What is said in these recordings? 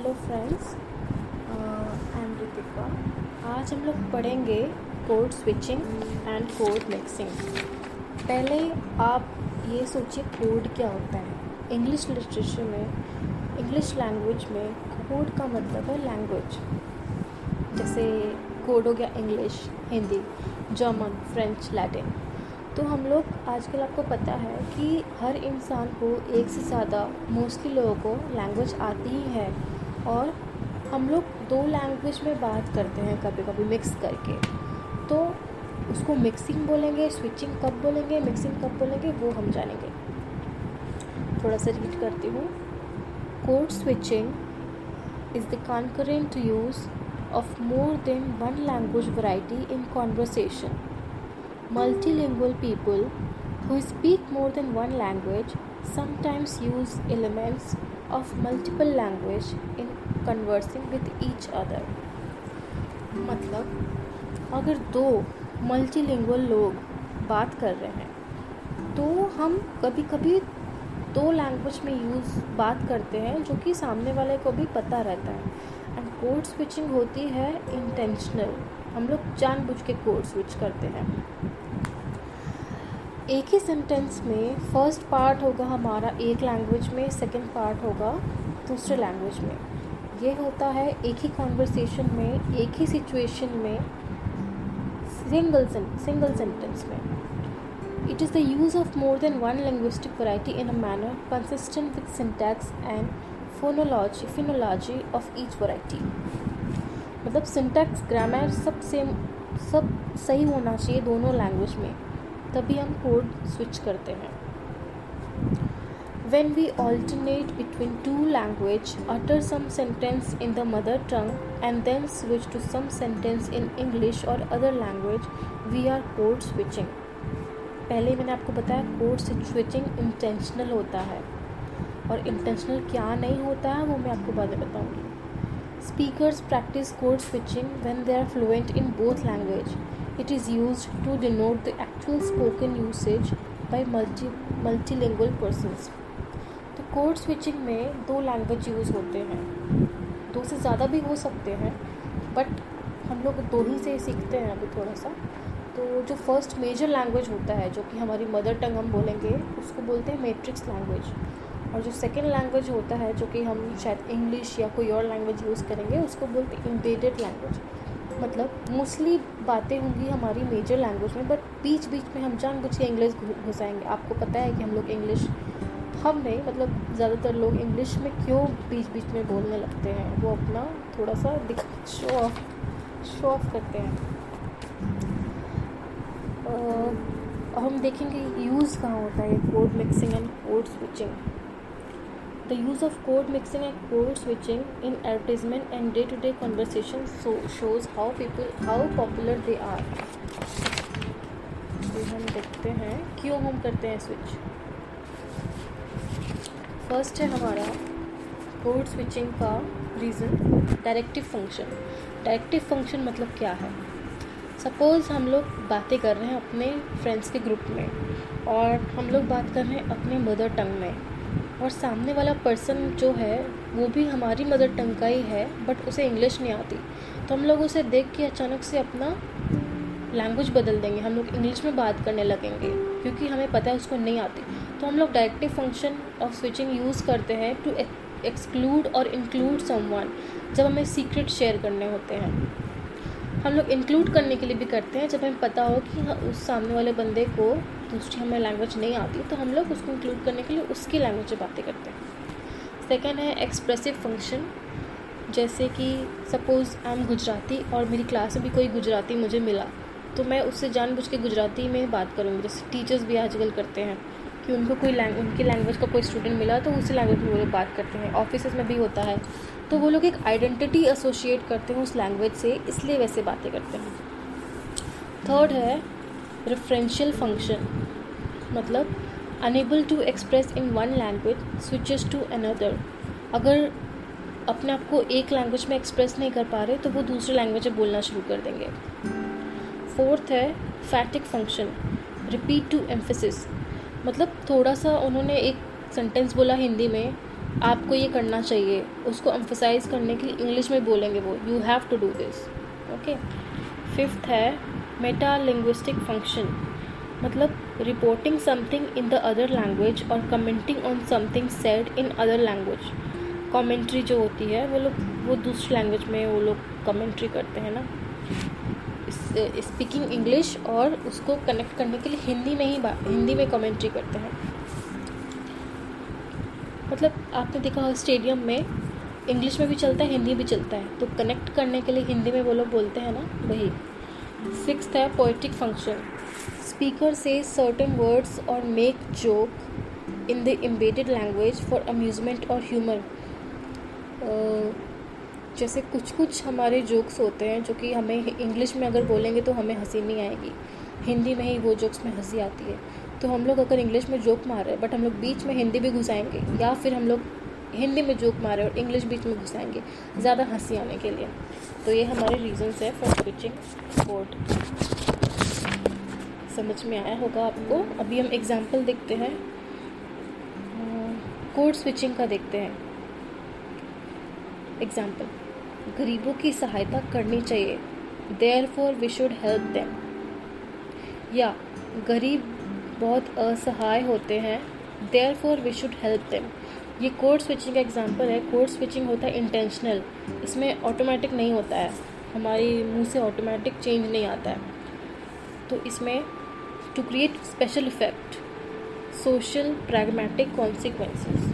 Hello friends I am Ritika आज हम लोग पढ़ेंगे code switching and code mixing पहले आप ये सोचिए कोड क्या होता है। इंग्लिश लिटरेचर में इंग्लिश लैंग्वेज में कोड का मतलब है लैंग्वेज जैसे कोड हो गया English Hindi German French Latin तो हम लोग आजकल आपको पता है कि हर इंसान को एक से ज़्यादा मोस्टली लोगों को लैंग्वेज आती ही है। और हम लोग दो लैंग्वेज में बात करते हैं कभी कभी मिक्स करके। तो उसको मिक्सिंग बोलेंगे स्विचिंग कब बोलेंगे मिक्सिंग कब बोलेंगे, वो हम जानेंगे। थोड़ा सा रीड करती हूँ। Code switching is the concurrent use of more than one language variety in conversation multi Multilingual people who speak more than one language sometimes use elements of multiple language in conversing with each other. मतलब अगर दो multilingual लोग बात कर रहे हैं तो हम कभी कभी दो लैंग्वेज में यूज़ बात करते हैं जो कि सामने वाले को भी पता रहता है। एंड कोड स्विचिंग होती है इंटेंशनल हम लोग जानबूझ के कोड स्विच करते हैं। एक ही सेंटेंस में फ़र्स्ट पार्ट होगा हमारा, एक लैंग्वेज में सेकंड पार्ट होगा दूसरे लैंग्वेज में। ये होता है एक ही कॉन्वर्सेशन में, एक ही सिचुएशन में सिंगल सिंगल सेंटेंस में। It is the use of more than one linguistic variety in a manner consistent with syntax and phonology phonology of each variety मतलब सिंटैक्स ग्रामर सब सेम सब सही होना चाहिए दोनों लैंग्वेज में। तभी हम कोड स्विच करते हैं। When we alternate between two language utter some sentence in the mother tongue and then switch to some sentence in English or other language we are code switching पहले मैंने आपको बताया code switching intentional होता है। और intentional क्या नहीं होता है वो मैं आपको बाद में बताऊँगी। Speaker practice code switching when they are fluent in both language It is used to denote the actual spoken usage by multi, multilingual persons. तो कोड स्विचिंग में दो लैंग्वेज यूज़ होते हैं। दो से ज़्यादा भी हो सकते हैं बट हम लोग दो ही से सीखते हैं अभी थोड़ा सा। तो जो फ़र्स्ट मेजर लैंग्वेज होता है, जो कि हमारी मदर टंग हम बोलेंगे, उसको बोलते हैं मैट्रिक्स लैंग्वेज और जो सेकेंड लैंग्वेज होता है, जो कि हम शायद इंग्लिश या कोई और लैंग्वेज यूज़ करेंगे, उसको बोलते हैं इम्बेडेड लैंग्वेज मतलब मोस्टली बातें होंगी हमारी मेजर लैंग्वेज में बट बीच बीच में हम जान बुझ के इंग्लिश घुसाएँगे। आपको पता है कि हम लोग इंग्लिश हम नहीं मतलब ज़्यादातर लोग इंग्लिश में क्यों बीच बीच में बोलने लगते हैं? वो अपना थोड़ा सा दिख शो ऑफ़ शो ऑफ़ करते हैं। और हम देखेंगे यूज़ कहाँ होता है code mixing and code switching The use of code mixing and code switching in advertisement and day-to-day conversation so, shows how people, how popular they are. तो हम देखते हैं, क्यों हम करते हैं स्विच फ़र्स्ट है हमारा कोड स्विचिंग का reason directive function directive function मतलब क्या है? सपोज़ हम लोग बातें कर रहे हैं अपने फ्रेंड्स के ग्रुप में और हम लोग बात कर रहे हैं अपने मदर टंग में। और सामने वाला पर्सन जो है, वो भी हमारी मदर टंग का ही है बट उसे इंग्लिश नहीं आती। तो हम लोग उसे देख के अचानक से अपना लैंग्वेज बदल देंगे। हम लोग इंग्लिश में बात करने लगेंगे, क्योंकि हमें पता है उसको नहीं आती। तो हम लोग directive function of switching use करते हैं to exclude or include someone जब हमें सीक्रेट शेयर करने होते हैं। हम लोग इंक्लूड करने के लिए भी करते हैं। जब हमें पता हो कि उस सामने वाले बंदे को दूसरी हमें लैंग्वेज नहीं आती तो हम लोग उसको इंक्लूड करने के लिए उसकी लैंग्वेज में बातें करते हैं। सेकेंड है एक्सप्रेसिव फ़ंक्शन जैसे कि सपोज़ आई एम गुजराती और मेरी क्लास में भी कोई गुजराती मुझे मिला तो मैं उससे जानबूझ के गुजराती में बात करूँगी। जैसे टीचर्स भी आजकल करते हैं। कि उनको कोई लैंग उनकी लैंग्वेज का कोई स्टूडेंट मिला तो उसी लैंग्वेज में वो लोग बात करते हैं। ऑफ़िस में भी होता है। तो वो लोग एक आइडेंटिटी एसोसिएट करते हैं उस लैंग्वेज से, इसलिए वैसे बातें करते हैं। थर्ड है रेफरेंशियल फ़ंक्शन मतलब enable to express in one language switches to another अगर अपने आप को एक लैंग्वेज में एक्सप्रेस नहीं कर पा रहे तो वो दूसरे लैंग्वेज में बोलना शुरू कर देंगे। फोर्थ है phatic function repeat to emphasis मतलब थोड़ा सा उन्होंने एक सेंटेंस बोला हिंदी में, आपको ये करना चाहिए। उसको एम्फोसाइज करने के लिए इंग्लिश में बोलेंगे वो you have to do this okay fifth है मेटा लिंग्विस्टिक फ़ंक्शन मतलब reporting something in the other language or commenting on something said in other language commentary जो होती है, वो लोग, वो दूसरी लैंग्वेज में वो लोग कमेंट्री करते हैं ना। स्पीकिंग इंग्लिश और उसको कनेक्ट करने के लिए हिंदी में ही हिंदी में कमेंट्री करते हैं। मतलब आपने देखा हो स्टेडियम में इंग्लिश में भी चलता है, हिंदी भी चलता है। तो कनेक्ट करने के लिए हिंदी में वो लोग बोलते हैं ना, वही। सिक्स है पोइट्रिक फ़ंक्शन स्पीकर से certain words or make joke in the embedded language for amusement or humour जैसे कुछ कुछ हमारे जोक्स होते हैं जो कि हमें इंग्लिश में अगर बोलेंगे तो हमें हँसी नहीं आएगी। हिंदी में ही वो जोक्स में हँसी आती है। तो हम लोग अगर इंग्लिश में जोक मार रहे हैं बट हम लोग बीच में हिंदी भी घुसाएँगे या फिर हम लोग हिंदी में जोक मारे और इंग्लिश बीच में घुसाएँगे ज़्यादा हँसी आने के लिए। तो ये हमारे रीजन्स है फॉर स्विचिंग कोड समझ में आया होगा आपको? अभी हम एग्ज़ाम्पल देखते हैं। कोड स्विचिंग का देखते हैं। एग्ज़ाम्पल गरीबों की सहायता करनी चाहिए। Therefore we should help them या, गरीब बहुत असहाय होते हैं। Therefore we should help them ये कोड स्विचिंग का एग्ज़ाम्पल है। कोड स्विचिंग होता है इंटेंशनल इसमें ऑटोमेटिक नहीं होता है। हमारे मुँह से ऑटोमेटिक चेंज नहीं आता है। तो इसमें to create special effect social pragmatic consequences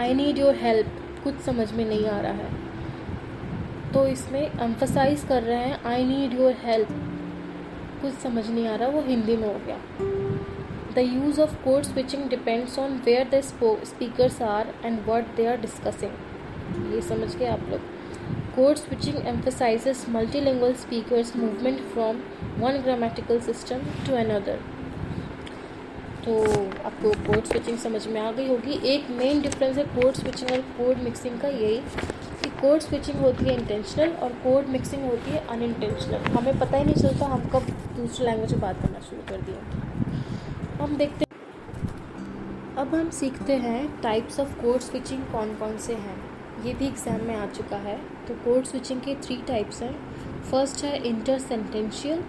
I need your help कुछ समझ में नहीं आ रहा है। तो इसमें एम्फोसाइज कर रहे हैं आई नीड योर हेल्प कुछ समझ नहीं आ रहा, वो हिंदी में हो गया। The use of code switching depends on where the speakers are and what they are discussing ये समझ गए आप लोग। Code switching emphasizes multilingual speakers movement from one grammatical system to another तो आपको कोड स्विचिंग समझ में आ गई होगी। एक मेन डिफरेंस है कोड स्विचिंग और कोड मिक्सिंग का यही कि कोड स्विचिंग होती है इंटेंशनल और कोड मिक्सिंग होती है अनइंटेंशनल हमें पता ही नहीं चलता, हम कब दूसरी लैंग्वेज में बात करना शुरू कर दिया हम देखते अब हम सीखते हैं टाइप्स ऑफ़ कोड स्विचिंग कौन कौन से हैं। ये भी एग्ज़ाम में आ चुका है। तो कोड स्विचिंग के थ्री टाइप्स हैं। फ़र्स्ट है इंटर सेंटेंशियल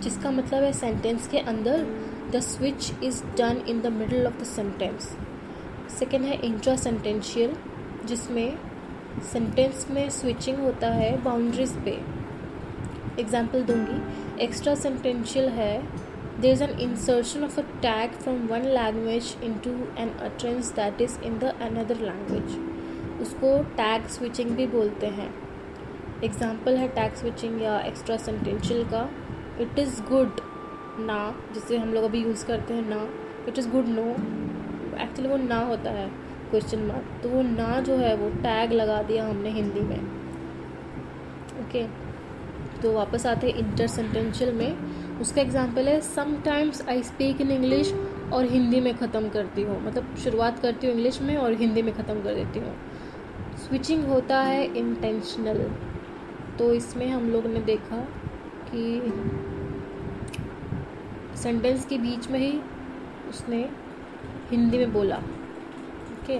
जिसका मतलब है सेंटेंस के अंदर the switch is done in the middle of the sentence second है इंट्रा सेंटेंशियल जिसमें सेंटेंस में स्विचिंग होता है बाउंड्रीज पे। एग्ज़ाम्पल दूँगी। एक्स्ट्रा सेंटेंशियल है। There is an insertion of a tag from one language into an utterance that is in the another language उसको tag switching भी बोलते हैं। एग्ज़ाम्पल है टैग स्विचिंग या एक्स्ट्रा सेंटेंशियल का। इट इज़ गुड ना, जिसे हम लोग अभी यूज़ करते हैं ना it is good no actually वो ना होता है क्वेश्चन मार्क तो वो ना जो है, वो टैग लगा दिया हमने हिंदी में. Okay okay. तो वापस आते हैं इंटर सेंटेंशियल में. उसका एग्ज़ाम्पल है sometimes I speak in English और हिंदी में ख़त्म करती हूँ. मतलब शुरुआत करती हूँ इंग्लिश में और हिंदी में ख़त्म कर देती हूँ. स्विचिंग होता है इंटेंशनल तो इसमें हम लोग ने देखा कि सेंटेंस के बीच में ही उसने हिंदी में बोला, ओके?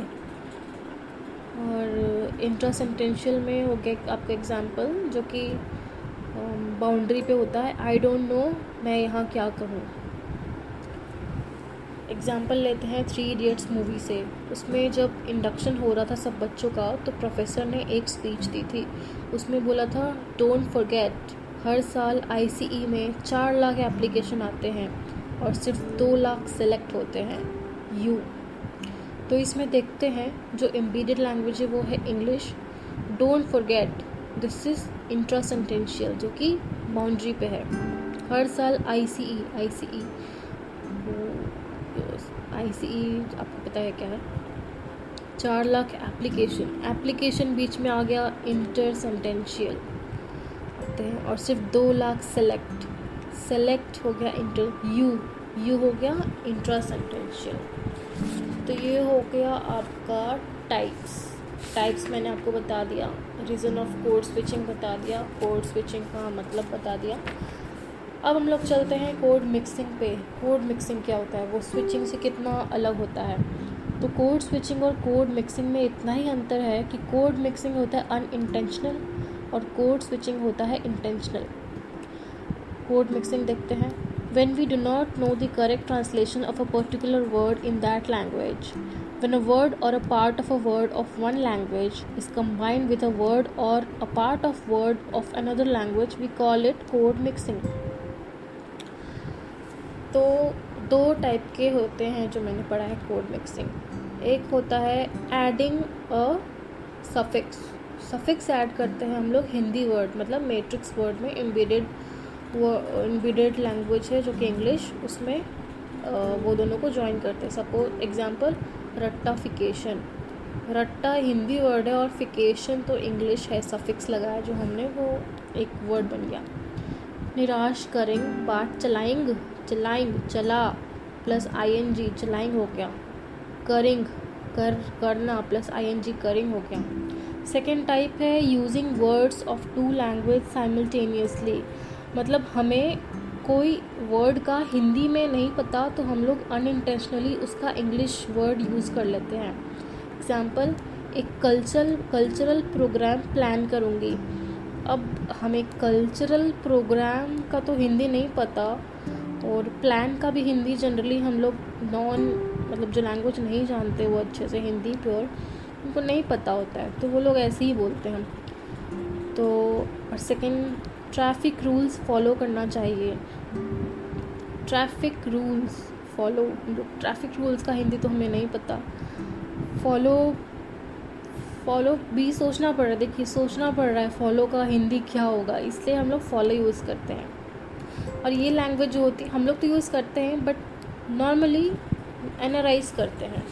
और इंट्रा सेंटेंशियल में हो गया आपका एग्जांपल जो कि बाउंड्री पे होता है आई डोंट नो मैं यहाँ क्या कहूँ? एग्ज़ाम्पल लेते हैं थ्री इडियट्स मूवी से। उसमें जब इंडक्शन हो रहा था सब बच्चों का तो प्रोफेसर ने एक स्पीच दी थी। उसमें बोला था डोंट फॉरगेट हर साल आईसीई e में चार लाख एप्लीकेशन आते हैं और सिर्फ़ दो लाख सेलेक्ट होते हैं। यू तो इसमें देखते हैं जो एम्बीडेड लैंग्वेज है, वो है English don't forget this is intra sentential जो कि बाउंड्री पे है। हर साल आईसीई आईसीई आईसीई आपको पता है क्या है? चार लाख एप्लीकेशन एप्लीकेशन बीच में आ गया इंटर सेंटेंशियल करते हैं और सिर्फ़ दो लाख सेलेक्ट सेलेक्ट हो गया इंटर यू यू हो गया इंट्रा सेंटेंशियल तो ये हो गया आपका टाइप्स टाइप्स मैंने आपको बता दिया। रीज़न ऑफ़ कोड स्विचिंग बता दिया। कोड स्विचिंग का मतलब बता दिया। अब हम लोग चलते हैं कोड मिक्सिंग पे। कोड मिक्सिंग क्या होता है? वो स्विचिंग से कितना अलग होता है? तो कोड स्विचिंग और कोड मिक्सिंग में इतना ही अंतर है कि कोड मिक्सिंग होता है अनइंटेंशनल और कोड स्विचिंग होता है इंटेंशनल कोड मिक्सिंग देखते हैं. When we do not know the correct translation of a particular word in that language when a word or a part of a word of one language is combined with a word or a part of word of another language we call it code mixing तो दो type के होते हैं जो मैंने पढ़ा है code mixing एक होता है adding a suffix suffix add करते हैं हम लोग, हिंदी वर्ड मतलब मैट्रिक्स वर्ड में एम्बेडेड वो एम्बेडेड लैंग्वेज है जो कि इंग्लिश उसमें वो दोनों को ज्वाइन करते हैं। सपोज़ एग्जांपल रट्टाफिकेशन। रट्टा हिंदी वर्ड है और फिकेशन तो इंग्लिश है सफिक्स लगाया जो हमने, वो एक वर्ड बन गया। निराश करेंगे बात चलाएंग चलाएंग, चला प्लस आई एन जी चलाएंग हो गया। करेंग, कर, करना प्लस आई एन जी करेंग हो गया। सेकेंड टाइप है using words of two language simultaneously मतलब हमें कोई वर्ड का हिंदी में नहीं पता तो हम लोग अनइंटेंशनली उसका इंग्लिश वर्ड यूज़ कर लेते हैं। एग्ज़ाम्पल एक कल्चरल कल्चरल प्रोग्राम प्लान करूँगी। अब हमें कल्चरल प्रोग्राम का तो हिंदी नहीं पता, और प्लान का भी हिंदी जनरली हम लोग नॉन मतलब जो लैंग्वेज नहीं जानते वो अच्छे से हिंदी प्योर उनको नहीं पता होता है तो वो लोग ऐसे ही बोलते हैं। तो और सेकेंड ट्रैफ़िक रूल्स फॉलो करना चाहिए। Traffic rules follow traffic rules का हिंदी तो हमें नहीं पता। फॉलो फॉलो भी सोचना पड़ रहा है। देखिए, सोचना पड़ रहा है फॉलो का हिंदी क्या होगा? इसलिए हम लोग फॉलो यूज़ करते हैं। और ये लैंग्वेज जो होती है हम लोग तो यूज़ करते हैं बट नॉर्मली एनालाइज करते हैं।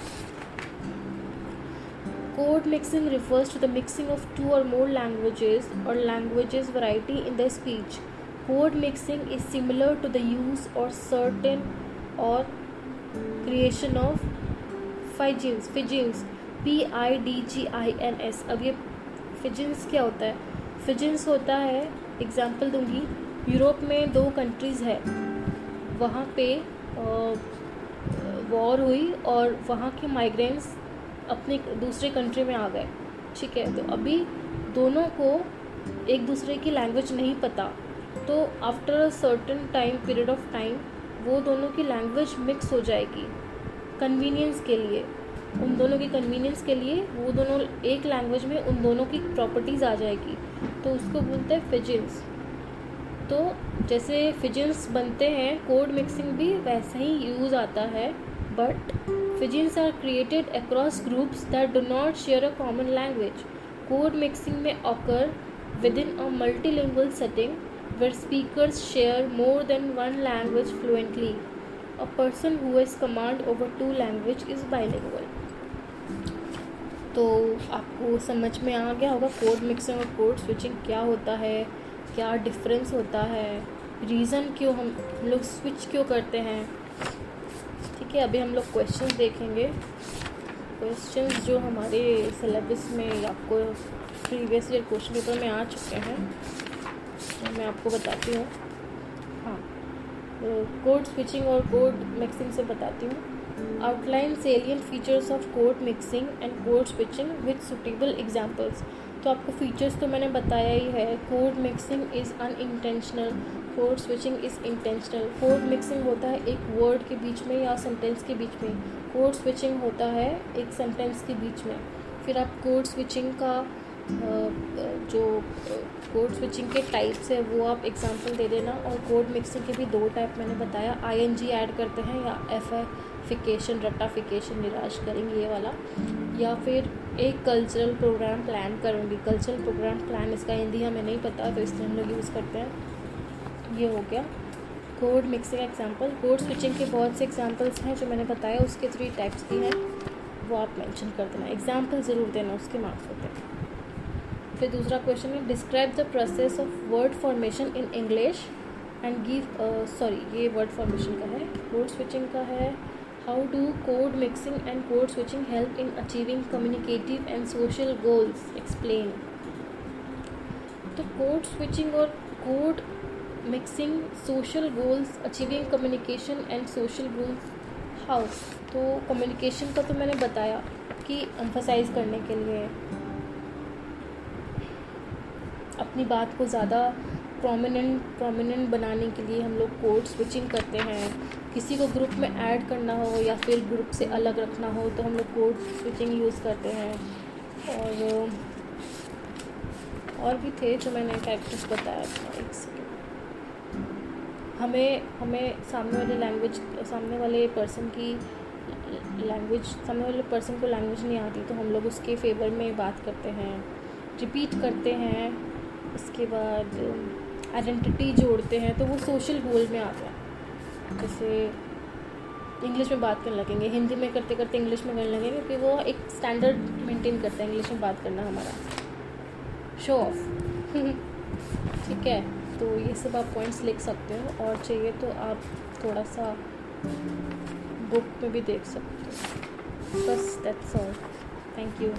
Code mixing refers to the mixing of two or more languages or languages variety in the speech. Code mixing is similar to the use or certain or creation of figenes figenes P I D G I N S अब ये फिजिन्स क्या होता है फिजिन्स होता है example दूँगी Europe में दो कंट्रीज़ है वहाँ पे वॉर हुई और वहाँ के माइग्रेंट्स अपने दूसरे कंट्री में आ गए, ठीक है? तो अभी दोनों को एक दूसरे की लैंग्वेज नहीं पता तो after a certain time period of time वो दोनों की लैंग्वेज मिक्स हो जाएगी कन्वीनियंस के लिए। उन दोनों की कन्वीनियंस के लिए वो दोनों एक लैंग्वेज में उन दोनों की प्रॉपर्टीज़ आ जाएगी। तो उसको बोलते हैं फिजिल्स तो जैसे फिजिल्स बनते हैं कोड मिक्सिंग भी वैसा ही यूज़ आता है but pidgins are created across groups that do not share a common language code mixing में occur within a multilingual setting where speakers share more than one language fluently a person who is command over two language is bilingual तो आपको समझ में आ गया होगा code mixing और code switching क्या होता है, क्या डिफरेंस होता है रीज़न क्यों हम लोग स्विच क्यों करते हैं? है अभी हम लोग क्वेश्चन देखेंगे। क्वेश्चंस जो हमारे सिलेबस में आपको प्रीवियस ईयर क्वेश्चन पेपर में आ चुके हैं तो मैं आपको बताती हूँ। हाँ तो कोड स्विचिंग और कोड मिक्सिंग से बताती हूँ। Outline salient features of code mixing and code switching with suitable examples तो आपको फीचर्स तो मैंने बताया ही है। Code mixing is unintentional code switching is intentional code mixing होता है एक वर्ड के बीच में या सेंटेंस के बीच में. कोड स्विचिंग होता है एक सेंटेंस के बीच में. फिर आप कोड स्विचिंग का जो कोड स्विचिंग के टाइप्स है, वो आप एग्जांपल दे देना और कोड मिक्सिंग के भी दो टाइप मैंने बताया. आईएनजी ऐड करते हैं या एफ़ एफिकेशन रट्टाफिकेशन, निराश करेंगे ये वाला. या फिर एक कल्चरल प्रोग्राम प्लान करूँगी. कल्चरल प्रोग्राम प्लान इसका हिंदी हमें नहीं पता तो इसलिए हम लोग यूज़ करते हैं. ये हो गया। Code mixing example code switching के बहुत से एग्जांपल्स हैं जो मैंने बताया उसके थ्री टाइप्स की हैं। वो आप मेंशन कर देना। एग्जांपल ज़रूर देना, उसके मार्क्स होते हैं। फिर दूसरा क्वेश्चन है describe the process of word formation in English and give sorry ये वर्ड फॉर्मेशन का है कोड स्विचिंग का है। How do code mixing and code switching help in achieving communicative and social goals explain तो code switching और code mixing social goals achieving communication and social goals how तो communication का तो मैंने बताया कि एम्फोसाइज करने के लिए अपनी बात को ज़्यादा प्रोमिनेंट प्रोमिनेंट बनाने के लिए हम लोग कोड स्विचिंग करते हैं। किसी को ग्रुप में ऐड करना हो या फिर ग्रुप से अलग रखना हो तो हम लोग कोड स्विचिंग यूज़ करते हैं। और और भी थे जो मैंने कैरेक्टर्स बताया था, एक सेकेंड हमें हमें सामने वाले लैंग्वेज सामने वाले पर्सन की लैंग्वेज सामने वाले पर्सन को लैंग्वेज नहीं आती तो हम लोग उसके फेवर में बात करते हैं रिपीट करते हैं, उसके बाद आइडेंटिटी जोड़ते हैं तो वो सोशल गोल में आता है। जैसे इंग्लिश में बात करने लगेंगे, हिंदी में करते करते इंग्लिश में करने लगेंगे क्योंकि वो एक स्टैंडर्ड मेंटेन करता है इंग्लिश में बात करना हमारा। शो ऑफ़ ठीक है? तो ये सब आप पॉइंट्स लिख सकते हो और चाहिए तो आप थोड़ा सा बुक में भी देख सकते हो। बस दैट्स ऑल थैंक यू